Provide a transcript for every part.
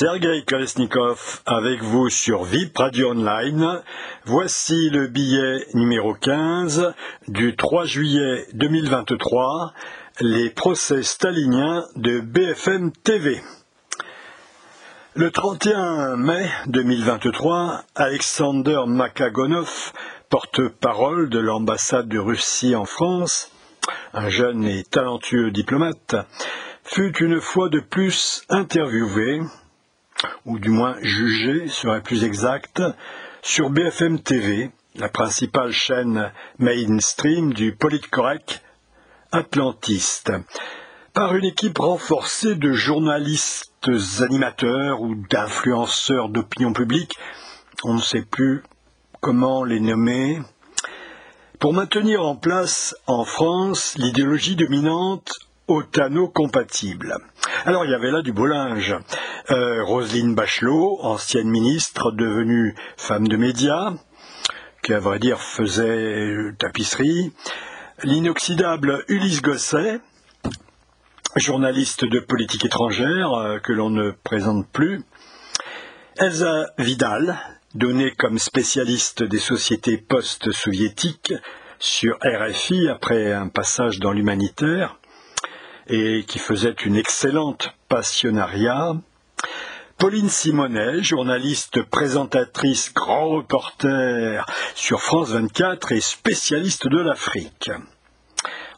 Sergei Kolesnikov avec vous sur VIP Radio Online. Voici le billet numéro 15 du 3 juillet 2023, les procès staliniens de BFM TV. Le 31 mai 2023, Alexander Makagonov, porte-parole de l'ambassade de Russie en France, un jeune et talentueux diplomate, fut une fois de plus interviewé, ou du moins jugé serait plus exact, sur BFM TV, la principale chaîne mainstream du politcorrect atlantiste, par une équipe renforcée de journalistes animateurs ou d'influenceurs d'opinion publique, on ne sait plus comment les nommer, pour maintenir en place en France l'idéologie dominante otano-compatible. Alors il y avait là du beau linge. Euh, Roselyne Bachelot, ancienne ministre devenue femme de médias, qui à vrai dire faisait tapisserie. L'inoxydable Ulysse Gosset, journaliste de politique étrangère euh, que l'on ne présente plus. Elsa Vidal, donnée comme spécialiste des sociétés post-soviétiques sur RFI après un passage dans l'humanitaire et qui faisait une excellente passionnariat. Pauline Simonet, journaliste, présentatrice, grand reporter sur France 24 et spécialiste de l'Afrique.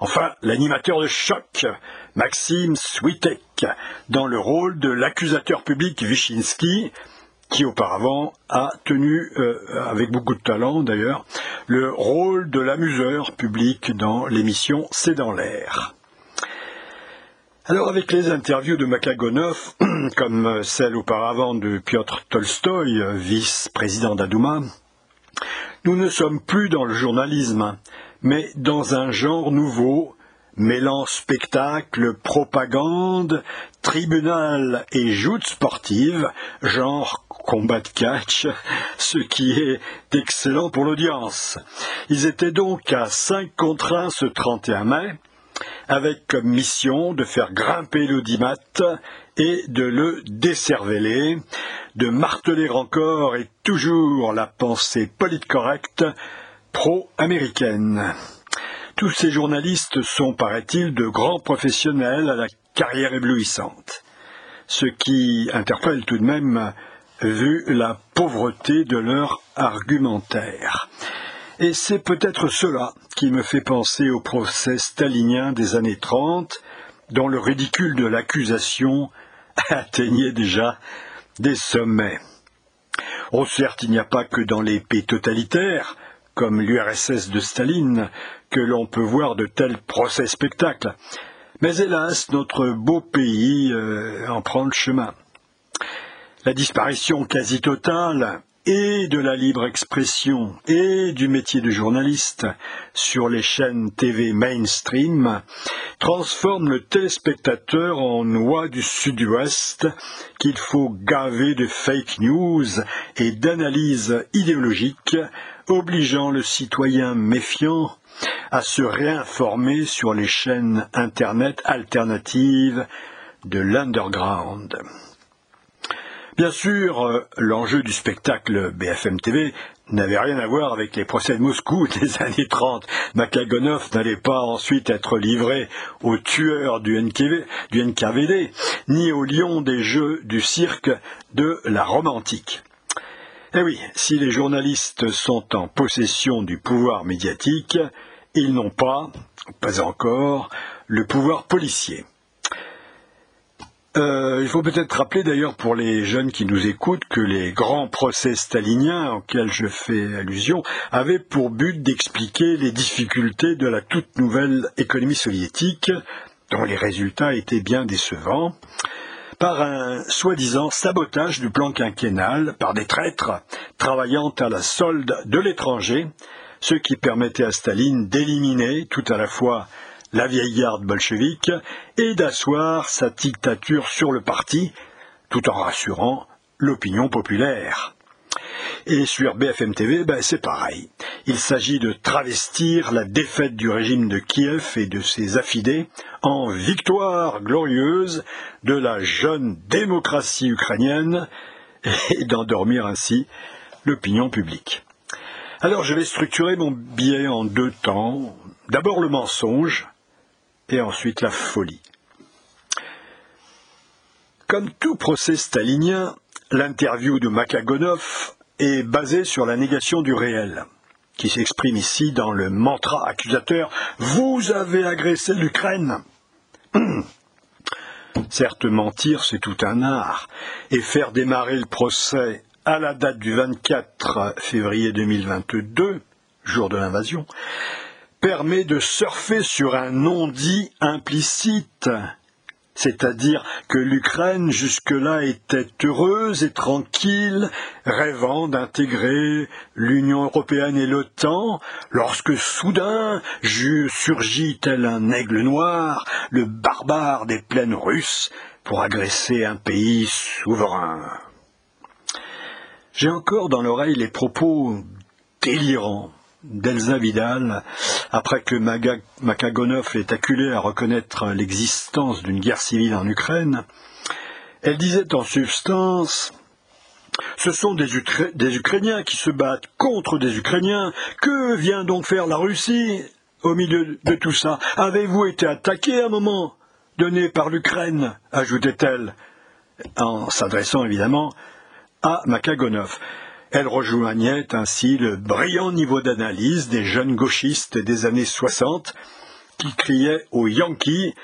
Enfin, l'animateur de choc, Maxime Switek, dans le rôle de l'accusateur public Wyszynski, qui auparavant a tenu, euh, avec beaucoup de talent d'ailleurs, le rôle de l'amuseur public dans l'émission C'est dans l'air. Alors avec les interviews de Makagonov, comme celle auparavant de Piotr Tolstoï, vice-président d'Adouma, nous ne sommes plus dans le journalisme, mais dans un genre nouveau, mêlant spectacle, propagande, tribunal et joute sportive, genre combat de catch, ce qui est excellent pour l'audience. Ils étaient donc à 5 contre 1 ce 31 mai, avec comme mission de faire grimper l'audimat et de le décerveler, de marteler encore et toujours la pensée politcorrecte pro-américaine. Tous ces journalistes sont, paraît-il, de grands professionnels à la carrière éblouissante, ce qui interpelle tout de même vu la pauvreté de leur argumentaire. Et c'est peut-être cela qui me fait penser au procès stalinien des années 30, dont le ridicule de l'accusation atteignait déjà des sommets. Oh certes, il n'y a pas que dans les pays totalitaires, comme l'URSS de Staline, que l'on peut voir de tels procès-spectacles. Mais hélas, notre beau pays euh, en prend le chemin. La disparition quasi totale et de la libre expression et du métier de journaliste sur les chaînes TV mainstream transforme le téléspectateur en noix du sud-ouest qu'il faut gaver de fake news et d'analyses idéologiques, obligeant le citoyen méfiant à se réinformer sur les chaînes Internet alternatives de l'underground. Bien sûr, euh, l'enjeu du spectacle BFM TV n'avait rien à voir avec les procès de Moscou des années 30. Makagonov n'allait pas ensuite être livré aux tueurs du, NKVD, ni aux lions des jeux du cirque de la Rome antique. Eh oui, si les journalistes sont en possession du pouvoir médiatique, ils n'ont pas, pas encore, le pouvoir policier. Euh, il faut peut-être rappeler d'ailleurs pour les jeunes qui nous écoutent que les grands procès staliniens auxquels je fais allusion avaient pour but d'expliquer les difficultés de la toute nouvelle économie soviétique, dont les résultats étaient bien décevants, par un soi-disant sabotage du plan quinquennal par des traîtres travaillant à la solde de l'étranger, ce qui permettait à Staline d'éliminer tout à la fois la vieille garde bolchevique et d'asseoir sa dictature sur le parti, tout en rassurant l'opinion populaire. Et sur BFM TV, ben, c'est pareil. Il s'agit de travestir la défaite du régime de Kiev et de ses affidés en victoire glorieuse de la jeune démocratie ukrainienne et d'endormir ainsi l'opinion publique. Alors je vais structurer mon billet en deux temps. D'abord le mensonge et ensuite la folie. Comme tout procès stalinien, l'interview de Makagonov est basée sur la négation du réel, qui s'exprime ici dans le mantra accusateur Vous avez agressé l'Ukraine Certes, mentir, c'est tout un art, et faire démarrer le procès à la date du 24 février 2022, jour de l'invasion, permet de surfer sur un non-dit implicite, c'est-à-dire que l'Ukraine jusque-là était heureuse et tranquille, rêvant d'intégrer l'Union européenne et l'OTAN, lorsque soudain surgit tel un aigle noir, le barbare des plaines russes, pour agresser un pays souverain. J'ai encore dans l'oreille les propos délirants d'Elsa Vidal après que Makagonov ait acculé à reconnaître l'existence d'une guerre civile en Ukraine. Elle disait en substance ce sont des, des, Ukrainiens qui se battent contre des Ukrainiens. Que vient donc faire la Russie au milieu de tout ça? Avez-vous été attaqué à un moment donné par l'Ukraine? ajoutait-elle, en s'adressant évidemment à Makagonov. Elle rejoignait ainsi le brillant niveau d'analyse des jeunes gauchistes des années 60 qui criaient aux Yankees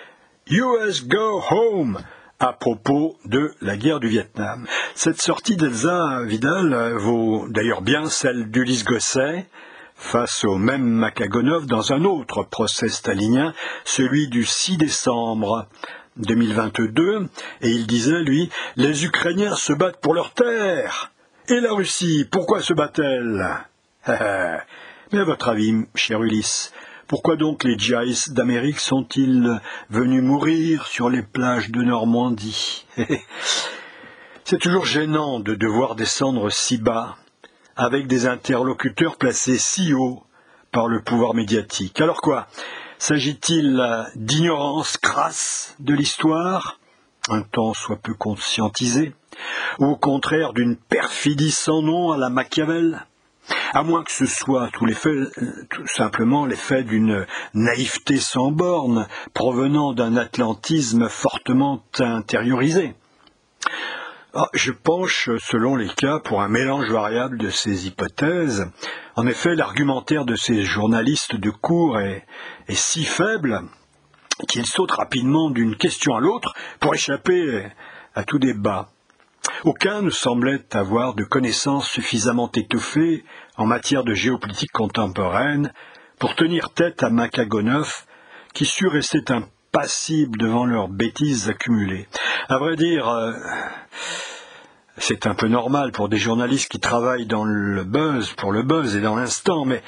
US Go Home à propos de la guerre du Vietnam. Cette sortie d'Elsa Vidal vaut d'ailleurs bien celle d'Ulysse Gosset face au même Makagonov dans un autre procès stalinien, celui du 6 décembre 2022, et il disait, lui, les Ukrainiens se battent pour leur terre. Et la Russie, pourquoi se bat-elle? Mais à votre avis, cher Ulysse, pourquoi donc les Jais d'Amérique sont-ils venus mourir sur les plages de Normandie? C'est toujours gênant de devoir descendre si bas, avec des interlocuteurs placés si haut par le pouvoir médiatique. Alors quoi? S'agit-il d'ignorance crasse de l'histoire, un temps soit peu conscientisé, ou au contraire d'une perfidie sans nom à la Machiavel à moins que ce soit tout, tout simplement l'effet d'une naïveté sans borne provenant d'un atlantisme fortement intériorisé. Ah, je penche, selon les cas, pour un mélange variable de ces hypothèses. En effet, l'argumentaire de ces journalistes de cours est, si faible qu'ils sautent rapidement d'une question à l'autre pour échapper à tout débat. Aucun ne semblait avoir de connaissances suffisamment étoffées en matière de géopolitique contemporaine pour tenir tête à Makagonov, qui sut rester impassible devant leurs bêtises accumulées. À vrai dire, euh, c'est un peu normal pour des journalistes qui travaillent dans le buzz, pour le buzz et dans l'instant, mais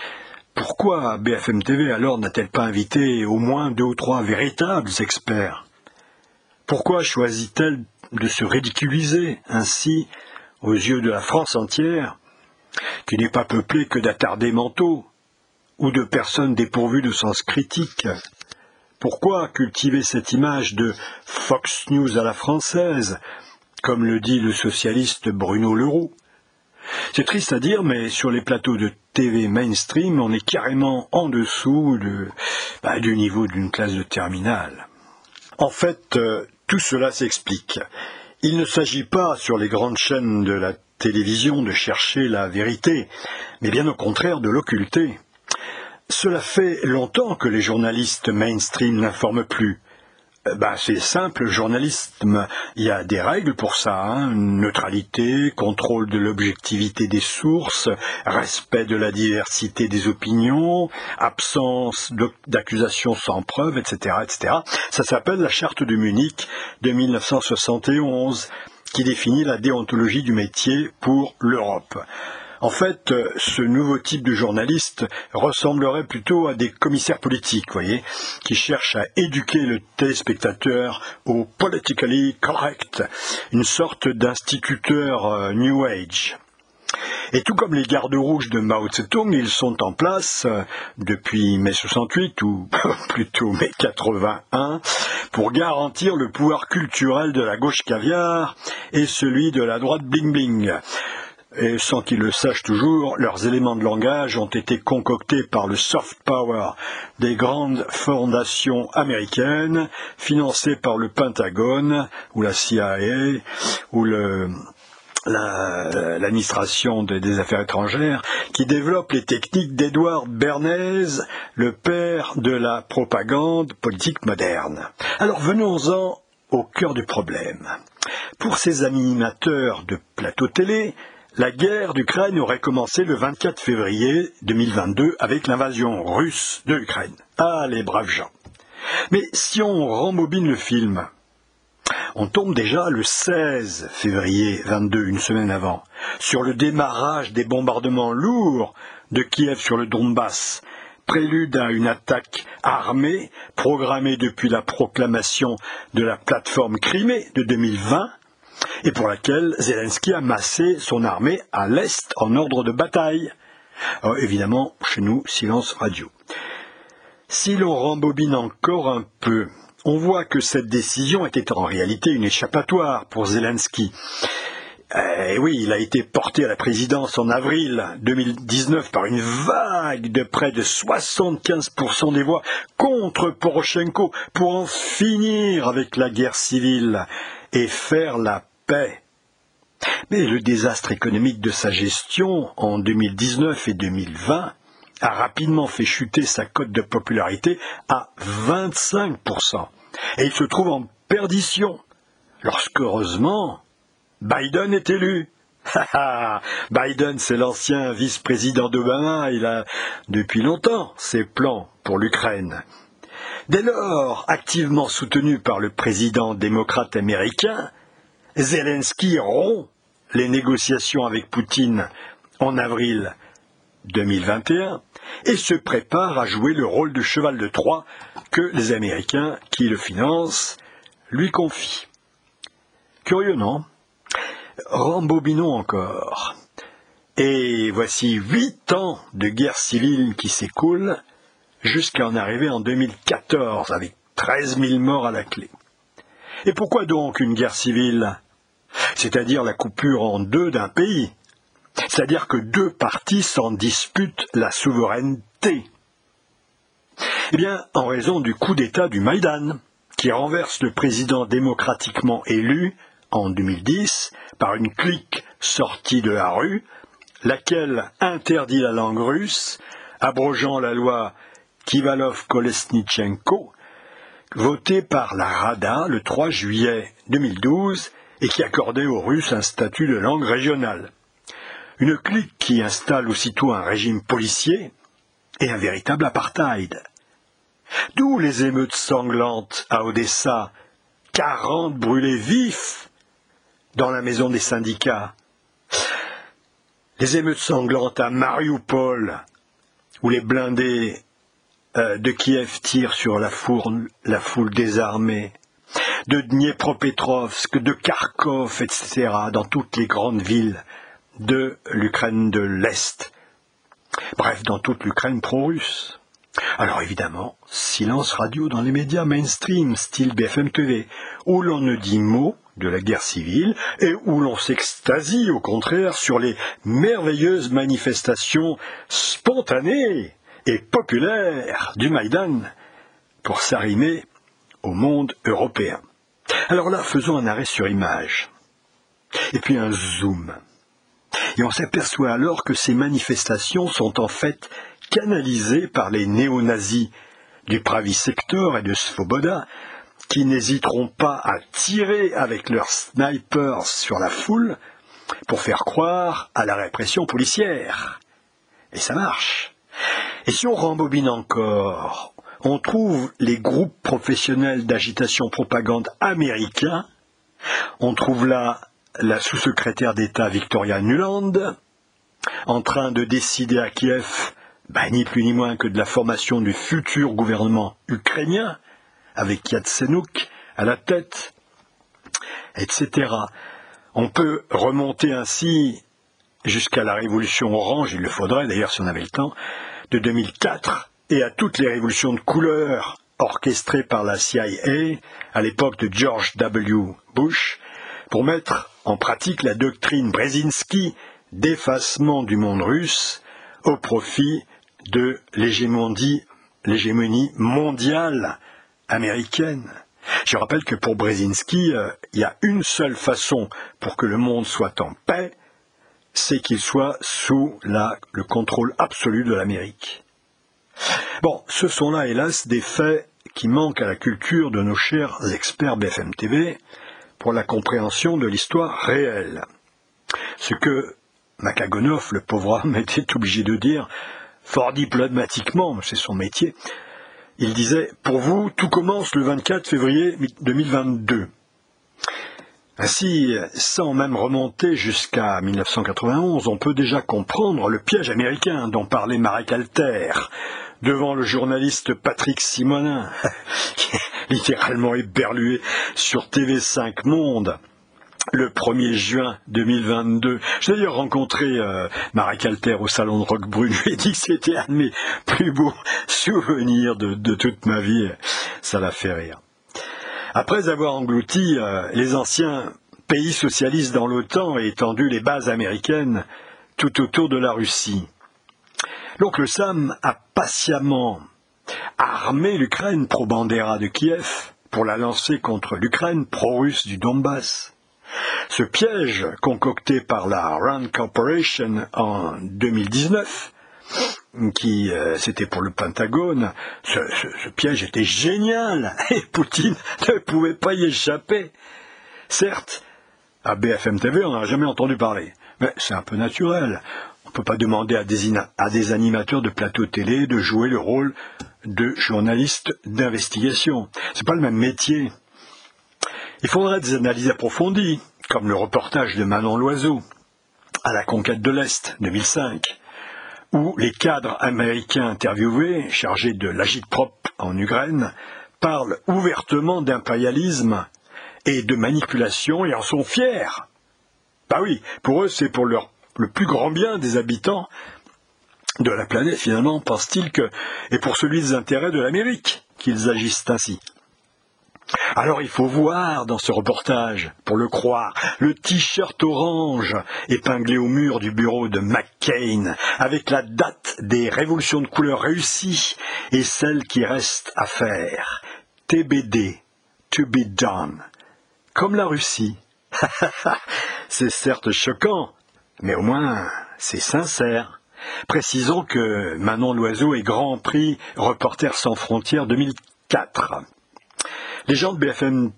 pourquoi BFM TV alors n'a-t-elle pas invité au moins deux ou trois véritables experts? Pourquoi choisit-elle de se ridiculiser ainsi aux yeux de la France entière, qui n'est pas peuplée que d'attardés mentaux ou de personnes dépourvues de sens critique? Pourquoi cultiver cette image de Fox News à la française comme le dit le socialiste Bruno Leroux? C'est triste à dire, mais sur les plateaux de TV mainstream, on est carrément en dessous bah, du niveau d'une classe de terminale. En fait, euh, tout cela s'explique. Il ne s'agit pas sur les grandes chaînes de la télévision de chercher la vérité, mais bien au contraire de l'occulter. Cela fait longtemps que les journalistes mainstream n'informent plus. Bah, c'est simple, journalisme, il y a des règles pour ça, hein. neutralité, contrôle de l'objectivité des sources, respect de la diversité des opinions, absence d'accusations sans preuve, etc., etc. Ça s'appelle la charte de Munich de 1971 qui définit la déontologie du métier pour l'Europe. En fait, euh, ce nouveau type de journaliste ressemblerait plutôt à des commissaires politiques, voyez, qui cherchent à éduquer le téléspectateur au politically correct, une sorte d'instituteur euh, New Age. Et tout comme les gardes rouges de Mao Tse-tung, ils sont en place euh, depuis mai 68 ou plutôt mai 81 pour garantir le pouvoir culturel de la gauche caviar et celui de la droite bling bling et sans qu'ils le sachent toujours, leurs éléments de langage ont été concoctés par le soft power des grandes fondations américaines, financées par le Pentagone ou la CIA ou l'administration des affaires étrangères, qui développent les techniques d'Edward Bernays, le père de la propagande politique moderne. Alors venons-en au cœur du problème. Pour ces animateurs de plateau télé, la guerre d'Ukraine aurait commencé le 24 février 2022 avec l'invasion russe de l'Ukraine. Ah, les braves gens. Mais si on rembobine le film, on tombe déjà le 16 février 22, une semaine avant, sur le démarrage des bombardements lourds de Kiev sur le Donbass, prélude à une attaque armée programmée depuis la proclamation de la plateforme Crimée de 2020 et pour laquelle Zelensky a massé son armée à l'Est en ordre de bataille. évidemment, chez nous, silence radio. Si l'on rembobine encore un peu, on voit que cette décision était en réalité une échappatoire pour Zelensky. Eh oui, il a été porté à la présidence en avril 2019 par une vague de près de 75% des voix contre Poroshenko pour en finir avec la guerre civile et faire la paix. Mais le désastre économique de sa gestion en 2019 et 2020 a rapidement fait chuter sa cote de popularité à 25%. Et il se trouve en perdition lorsque, heureusement, Biden est élu. Biden, c'est l'ancien vice-président d'Obama, il a depuis longtemps ses plans pour l'Ukraine. Dès lors, activement soutenu par le président démocrate américain, Zelensky rompt les négociations avec Poutine en avril 2021 et se prépare à jouer le rôle de cheval de Troie que les Américains qui le financent lui confient. Curieux, non? Rembobinons encore. Et voici huit ans de guerre civile qui s'écoulent jusqu'à en arriver en 2014 avec 13 000 morts à la clé. Et pourquoi donc une guerre civile? C'est-à-dire la coupure en deux d'un pays, c'est-à-dire que deux parties s'en disputent la souveraineté. Eh bien, en raison du coup d'État du Maïdan, qui renverse le président démocratiquement élu en 2010 par une clique sortie de la rue, laquelle interdit la langue russe, abrogeant la loi Kivalov-Kolesnichenko, votée par la Rada le 3 juillet 2012 et qui accordait aux Russes un statut de langue régionale. Une clique qui installe aussitôt un régime policier et un véritable apartheid. D'où les émeutes sanglantes à Odessa, quarante brûlés vifs dans la maison des syndicats. Les émeutes sanglantes à Mariupol, où les blindés de Kiev tirent sur la, la foule désarmée de Dniepropetrovsk, de Kharkov, etc., dans toutes les grandes villes de l'Ukraine de l'Est. Bref, dans toute l'Ukraine pro-russe. Alors évidemment, silence radio dans les médias mainstream, style BFM TV, où l'on ne dit mot de la guerre civile et où l'on s'extasie au contraire sur les merveilleuses manifestations spontanées et populaires du Maïdan pour s'arrimer au monde européen. Alors là, faisons un arrêt sur image. Et puis un zoom. Et on s'aperçoit alors que ces manifestations sont en fait canalisées par les néo-nazis du Pravi Sector et de Svoboda, qui n'hésiteront pas à tirer avec leurs snipers sur la foule pour faire croire à la répression policière. Et ça marche. Et si on rembobine encore, on trouve les groupes professionnels d'agitation propagande américains. On trouve là la sous-secrétaire d'État Victoria Nuland, en train de décider à Kiev, ben, ni plus ni moins que de la formation du futur gouvernement ukrainien, avec Yatsenuk à la tête, etc. On peut remonter ainsi jusqu'à la révolution orange, il le faudrait d'ailleurs si on avait le temps, de 2004, et à toutes les révolutions de couleur orchestrées par la CIA à l'époque de George W. Bush, pour mettre en pratique la doctrine Brzezinski d'effacement du monde russe au profit de l'hégémonie mondiale américaine. Je rappelle que pour Brzezinski, euh, il y a une seule façon pour que le monde soit en paix, c'est qu'il soit sous le contrôle absolu de l'Amérique. Bon, ce sont là, hélas, des faits qui manquent à la culture de nos chers experts BFM TV pour la compréhension de l'histoire réelle. Ce que Makagonov, le pauvre homme, était obligé de dire, fort diplomatiquement, c'est son métier, il disait Pour vous, tout commence le 24 février 2022. Ainsi, sans même remonter jusqu'à 1991, on peut déjà comprendre le piège américain dont parlait Marek Alter devant le journaliste Patrick Simonin, littéralement éberlué sur TV5 Monde le 1er juin 2022. J'ai d'ailleurs rencontré euh, Marek Alter au salon de Roquebrune. Je lui dit que c'était un de mes plus beaux souvenirs de, toute ma vie. Ça l'a fait rire. Après avoir englouti euh, les anciens pays socialistes dans l'OTAN et étendu les bases américaines tout autour de la Russie, l'oncle Sam a patiemment armé l'Ukraine pro-Bandera de Kiev pour la lancer contre l'Ukraine pro-russe du Donbass. Ce piège concocté par la Rand Corporation en 2019, qui euh, c'était pour le Pentagone, ce, piège était génial et Poutine ne pouvait pas y échapper. Certes, à BFM TV, on n'en a jamais entendu parler, mais c'est un peu naturel. On ne peut pas demander à des, animateurs de plateau télé de jouer le rôle de journalistes d'investigation. C'est pas le même métier. Il faudrait des analyses approfondies, comme le reportage de Manon Loiseau à la conquête de l'Est 2005, où les cadres américains interviewés, chargés de l'agite-propre en Ukraine, parlent ouvertement d'impérialisme et de manipulation et en sont fiers. Bah oui, pour eux c'est pour leur, le plus grand bien des habitants de la planète finalement, pensent-ils que, et pour celui des intérêts de l'Amérique qu'ils agissent ainsi. Alors il faut voir dans ce reportage, pour le croire, le t-shirt orange épinglé au mur du bureau de McCain, avec la date des révolutions de couleur réussies et celles qui restent à faire. TBD, to be done. Comme la Russie. c'est certes choquant, mais au moins c'est sincère. Précisons que Manon Loiseau est Grand Prix Reporter sans frontières 2004. Les gens de BFM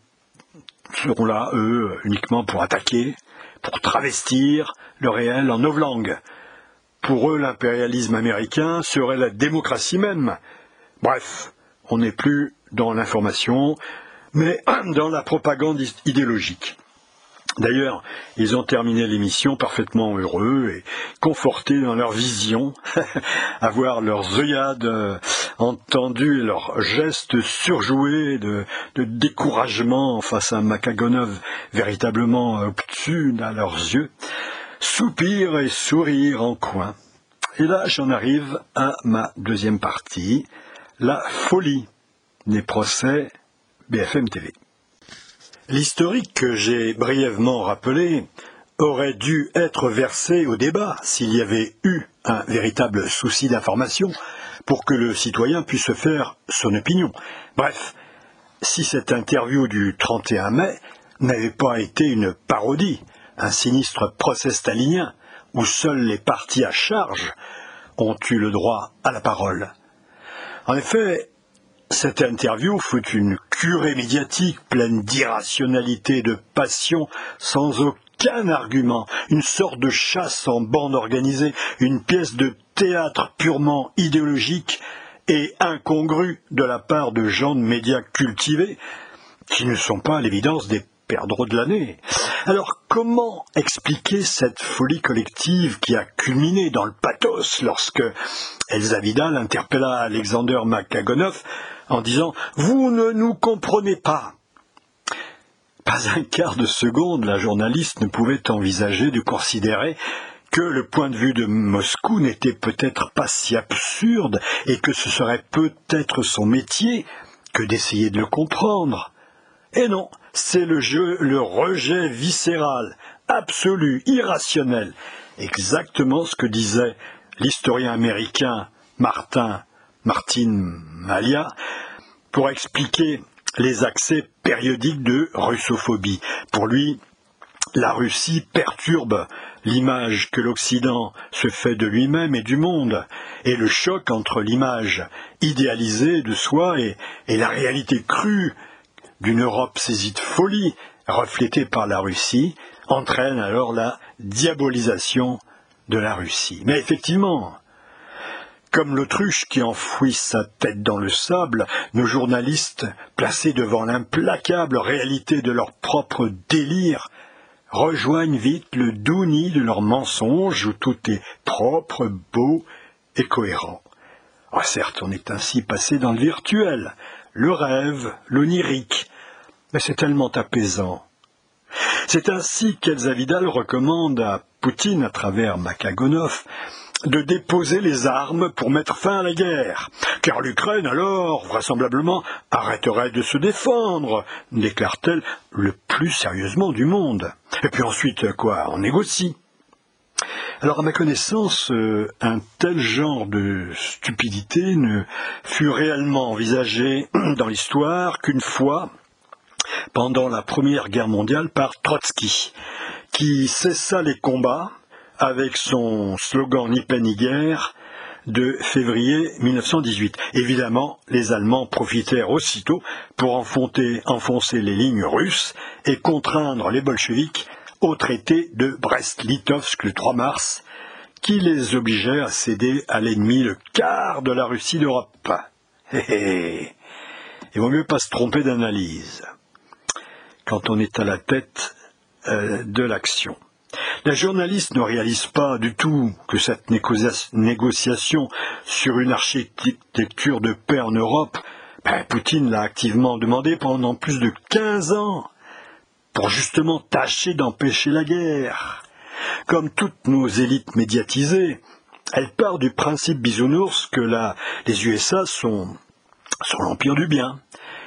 seront là, eux, uniquement pour attaquer, pour travestir le réel en novlangue. Pour eux, l'impérialisme américain serait la démocratie même. Bref, on n'est plus dans l'information, mais dans la propagande idéologique. D'ailleurs, ils ont terminé l'émission parfaitement heureux et confortés dans leur vision, à voir leurs œillades euh, entendues et leurs gestes surjoués de, découragement face à Makagonov véritablement obtus à leurs yeux, soupir et sourire en coin. Et là, j'en arrive à ma deuxième partie, la folie des procès BFM TV. L'historique que j'ai brièvement rappelé aurait dû être versé au débat s'il y avait eu un véritable souci d'information pour que le citoyen puisse se faire son opinion. Bref, si cette interview du 31 mai n'avait pas été une parodie, un sinistre procès stalinien où seuls les partis à charge ont eu le droit à la parole. En effet, cette interview fut une curée médiatique pleine d'irrationalité, de passion, sans aucun argument, une sorte de chasse en bande organisée, une pièce de théâtre purement idéologique et incongrue de la part de gens de médias cultivés, qui ne sont pas à l'évidence des perdreaux de l'année. Alors comment expliquer cette folie collective qui a culminé dans le pathos lorsque Elsa Vidal interpella Alexander Makagonov en disant Vous ne nous comprenez pas. Pas un quart de seconde, la journaliste ne pouvait envisager de considérer que le point de vue de Moscou n'était peut-être pas si absurde et que ce serait peut-être son métier que d'essayer de le comprendre. Et non, c'est le rejet viscéral, absolu, irrationnel, exactement ce que disait l'historien américain Martin Martin Malia pour expliquer les accès périodiques de russophobie. Pour lui, la Russie perturbe l'image que l'Occident se fait de lui-même et du monde, et le choc entre l'image idéalisée de soi et, la réalité crue d'une Europe saisie de folie, reflétée par la Russie, entraîne alors la diabolisation de la Russie. Mais effectivement, comme l'autruche qui enfouit sa tête dans le sable, nos journalistes, placés devant l'implacable réalité de leur propre délire, rejoignent vite le doux nid de leurs mensonges où tout est propre, beau et cohérent. Ah, certes, on est ainsi passé dans le virtuel, le rêve, l'onirique, mais c'est tellement apaisant. C'est ainsi qu'Elsa Vidal recommande à Poutine, à travers Makagonov, de déposer les armes pour mettre fin à la guerre, car l'Ukraine alors, vraisemblablement, arrêterait de se défendre, déclare-t-elle le plus sérieusement du monde. Et puis ensuite, quoi, on négocie. Alors à ma connaissance, euh, un tel genre de stupidité ne fut réellement envisagé dans l'histoire qu'une fois, pendant la Première Guerre mondiale, par Trotsky, qui cessa les combats avec son slogan Ni paix ni guerre de février 1918. Évidemment, les Allemands profitèrent aussitôt pour enfoncer, enfoncer les lignes russes et contraindre les bolcheviks au traité de Brest-Litovsk le 3 mars, qui les obligeait à céder à l'ennemi le quart de la Russie d'Europe. Il vaut mieux pas se tromper d'analyse quand on est à la tête euh, de l'action. La journaliste ne réalise pas du tout que cette négociation sur une architecture de paix en Europe, ben, Poutine l'a activement demandé pendant plus de 15 ans, pour justement tâcher d'empêcher la guerre. Comme toutes nos élites médiatisées, elle part du principe bisounours que les USA sont, sont l'empire du bien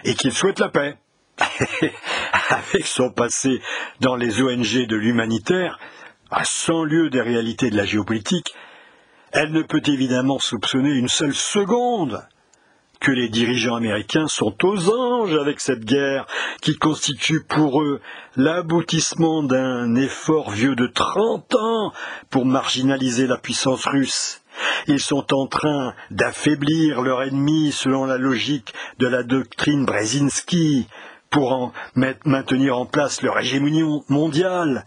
et qu'ils souhaitent la paix. Avec son passé dans les ONG de l'humanitaire, à 100 lieues des réalités de la géopolitique, elle ne peut évidemment soupçonner une seule seconde que les dirigeants américains sont aux anges avec cette guerre qui constitue pour eux l'aboutissement d'un effort vieux de 30 ans pour marginaliser la puissance russe. Ils sont en train d'affaiblir leur ennemi selon la logique de la doctrine Brzezinski pour en maintenir en place leur hégémonie mondiale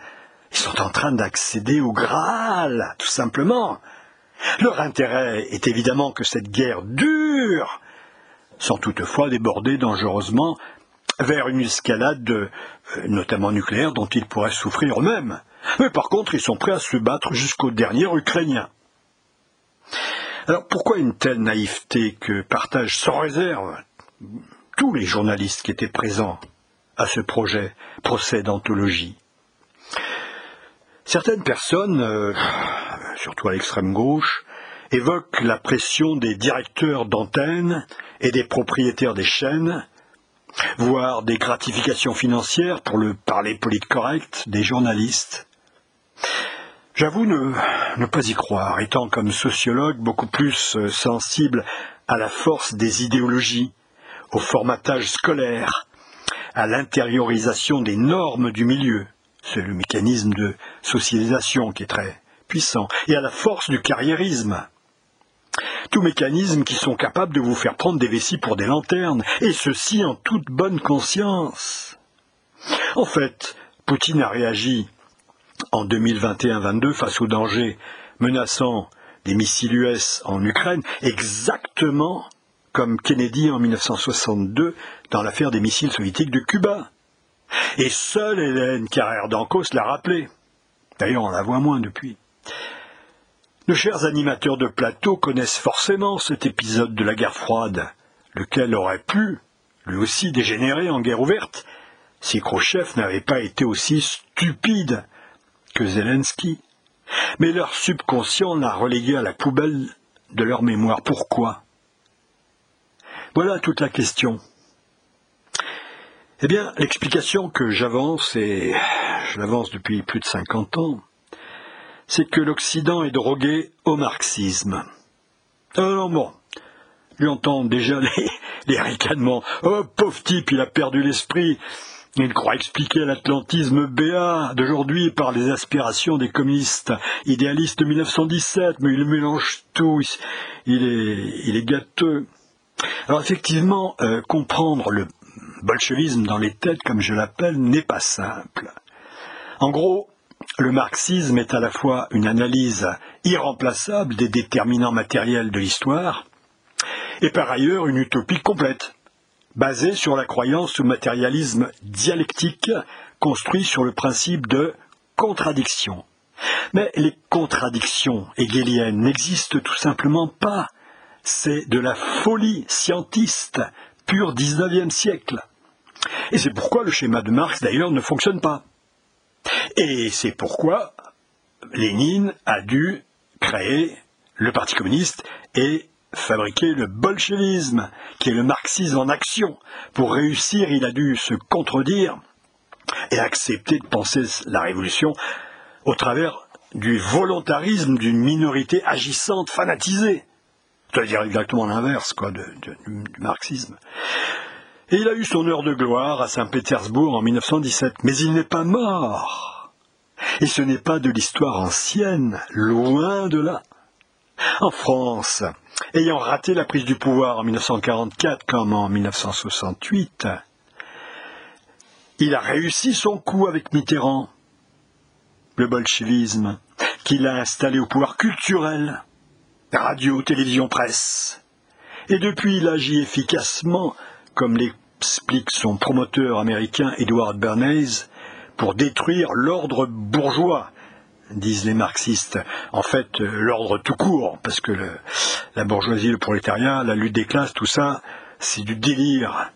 ils sont en train d'accéder au Graal, tout simplement. Leur intérêt est évidemment que cette guerre dure, sans toutefois déborder dangereusement vers une escalade, euh, notamment nucléaire, dont ils pourraient souffrir eux-mêmes. Mais par contre, ils sont prêts à se battre jusqu'au dernier Ukrainien. Alors pourquoi une telle naïveté que partagent sans réserve tous les journalistes qui étaient présents à ce projet, procès d'anthologie Certaines personnes, euh, surtout à l'extrême gauche, évoquent la pression des directeurs d'antennes et des propriétaires des chaînes, voire des gratifications financières pour le parler politique correct des journalistes. J'avoue ne, pas y croire, étant comme sociologue beaucoup plus euh, sensible à la force des idéologies, au formatage scolaire, à l'intériorisation des normes du milieu c'est le mécanisme de socialisation qui est très puissant, et à la force du carriérisme. Tous mécanismes qui sont capables de vous faire prendre des vessies pour des lanternes, et ceci en toute bonne conscience. En fait, Poutine a réagi en 2021-22 face aux dangers menaçant des missiles US en Ukraine, exactement comme Kennedy en 1962 dans l'affaire des missiles soviétiques de Cuba. Et seule Hélène Carrère d'Ancos l'a rappelé. D'ailleurs, on la voit moins depuis. Nos chers animateurs de plateau connaissent forcément cet épisode de la guerre froide, lequel aurait pu, lui aussi, dégénérer en guerre ouverte, si Khrouchtchev n'avait pas été aussi stupide que Zelensky. Mais leur subconscient l'a relégué à la poubelle de leur mémoire. Pourquoi? Voilà toute la question. Eh bien, l'explication que j'avance, et je l'avance depuis plus de 50 ans, c'est que l'Occident est drogué au marxisme. Alors bon, lui entend déjà les, les ricanements. Oh, pauvre type, il a perdu l'esprit. Il croit expliquer l'atlantisme béat d'aujourd'hui par les aspirations des communistes idéalistes de 1917, mais il mélange tout, il est, il est gâteux. Alors effectivement, euh, comprendre le bolchevisme dans les têtes, comme je l'appelle, n'est pas simple. En gros, le marxisme est à la fois une analyse irremplaçable des déterminants matériels de l'histoire, et par ailleurs une utopie complète basé sur la croyance au matérialisme dialectique construit sur le principe de contradiction. Mais les contradictions hegeliennes n'existent tout simplement pas. C'est de la folie scientiste, pure 19e siècle. Et c'est pourquoi le schéma de Marx d'ailleurs ne fonctionne pas. Et c'est pourquoi Lénine a dû créer le Parti communiste et fabriquer le bolchevisme, qui est le marxisme en action. Pour réussir, il a dû se contredire et accepter de penser la révolution au travers du volontarisme d'une minorité agissante, fanatisée. C'est-à-dire exactement l'inverse quoi, du marxisme. Et il a eu son heure de gloire à Saint-Pétersbourg en 1917, mais il n'est pas mort. Et ce n'est pas de l'histoire ancienne, loin de là. En France, ayant raté la prise du pouvoir en 1944 comme en 1968, il a réussi son coup avec Mitterrand, le bolchevisme, qu'il a installé au pouvoir culturel, radio, télévision, presse. Et depuis, il agit efficacement, comme l'explique son promoteur américain Edward Bernays, pour détruire l'ordre bourgeois disent les marxistes, en fait euh, l'ordre tout court, parce que la bourgeoisie, le prolétariat, la lutte des classes, tout ça, c'est du délire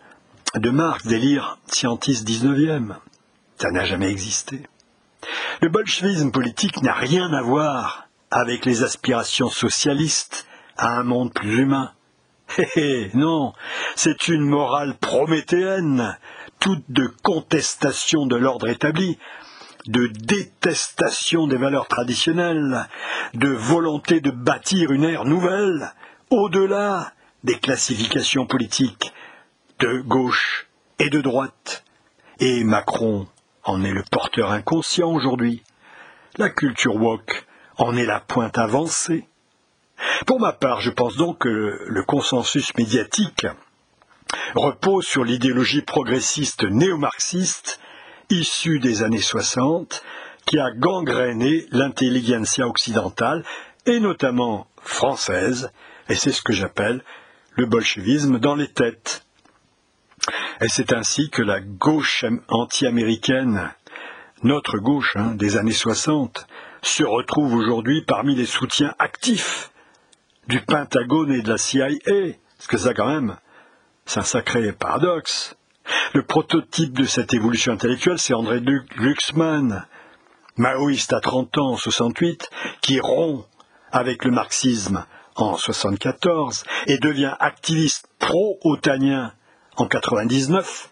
de Marx, délire scientiste 19e. Ça n'a jamais existé. Le bolchevisme politique n'a rien à voir avec les aspirations socialistes à un monde plus humain. Hé hé, non, c'est une morale prométhéenne, toute de contestation de l'ordre établi, de détestation des valeurs traditionnelles, de volonté de bâtir une ère nouvelle, au-delà des classifications politiques de gauche et de droite. Et Macron en est le porteur inconscient aujourd'hui. La culture woke en est la pointe avancée. Pour ma part, je pense donc que le consensus médiatique repose sur l'idéologie progressiste néo-marxiste issu des années 60 qui a gangréné l'intelligentsia occidentale et notamment française, et c'est ce que j'appelle le bolchevisme dans les têtes. Et c'est ainsi que la gauche anti-américaine, notre gauche hein, des années 60, se retrouve aujourd'hui parmi les soutiens actifs du Pentagone et de la CIA, parce que ça quand même, c'est un sacré paradoxe. Le prototype de cette évolution intellectuelle, c'est André Luxman, maoïste à 30 ans en 68, qui rompt avec le marxisme en 74 et devient activiste pro-otanien en 99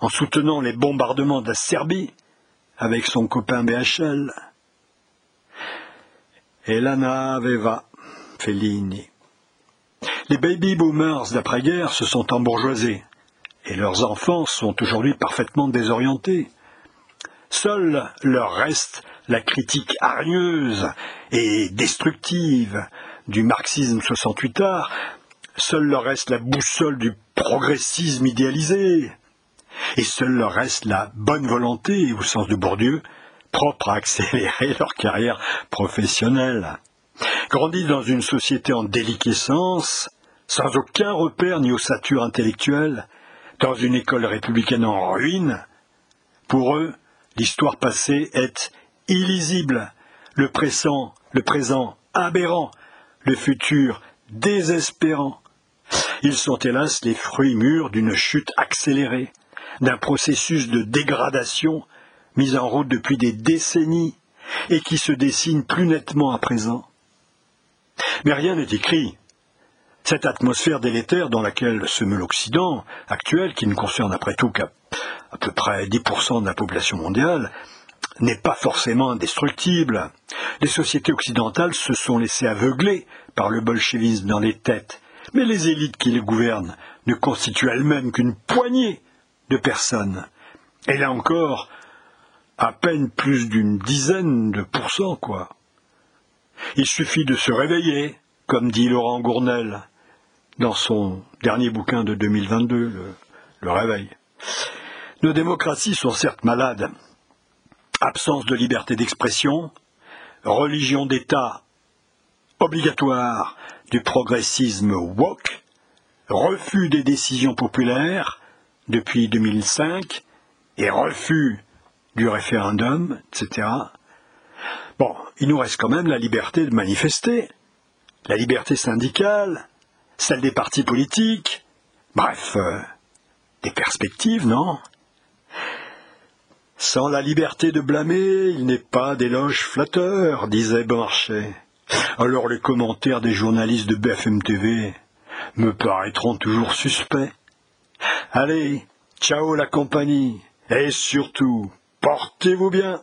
en soutenant les bombardements de la Serbie avec son copain BHL. Elana Veva Fellini. Les baby boomers d'après-guerre se sont embourgeoisés et leurs enfants sont aujourd'hui parfaitement désorientés. Seule leur reste la critique hargneuse et destructive du marxisme 68 art, seul leur reste la boussole du progressisme idéalisé, et seul leur reste la bonne volonté, au sens de Bourdieu, propre à accélérer leur carrière professionnelle. Grandis dans une société en déliquescence, sans aucun repère ni ossature intellectuelle, dans une école républicaine en ruine, pour eux, l'histoire passée est illisible, le présent, le présent aberrant, le futur désespérant. Ils sont hélas les fruits mûrs d'une chute accélérée, d'un processus de dégradation mis en route depuis des décennies et qui se dessine plus nettement à présent. Mais rien n'est écrit. Cette atmosphère délétère dans laquelle se meut l'Occident actuel, qui ne concerne après tout qu'à à peu près 10% de la population mondiale, n'est pas forcément indestructible. Les sociétés occidentales se sont laissées aveugler par le bolchevisme dans les têtes, mais les élites qui les gouvernent ne constituent elles-mêmes qu'une poignée de personnes. Et là encore, à peine plus d'une dizaine de pourcents, quoi. Il suffit de se réveiller, comme dit Laurent Gournel dans son dernier bouquin de 2022, le, Réveil. Nos démocraties sont certes malades. Absence de liberté d'expression, religion d'État obligatoire du progressisme woke, refus des décisions populaires depuis 2005 et refus du référendum, etc. Bon, il nous reste quand même la liberté de manifester, la liberté syndicale, celle des partis politiques, bref, euh, des perspectives, non? Sans la liberté de blâmer, il n'est pas d'éloge flatteur, disait Beaumarchais. Alors les commentaires des journalistes de BFM TV me paraîtront toujours suspects. Allez, ciao la compagnie, et surtout, Portez-vous bien.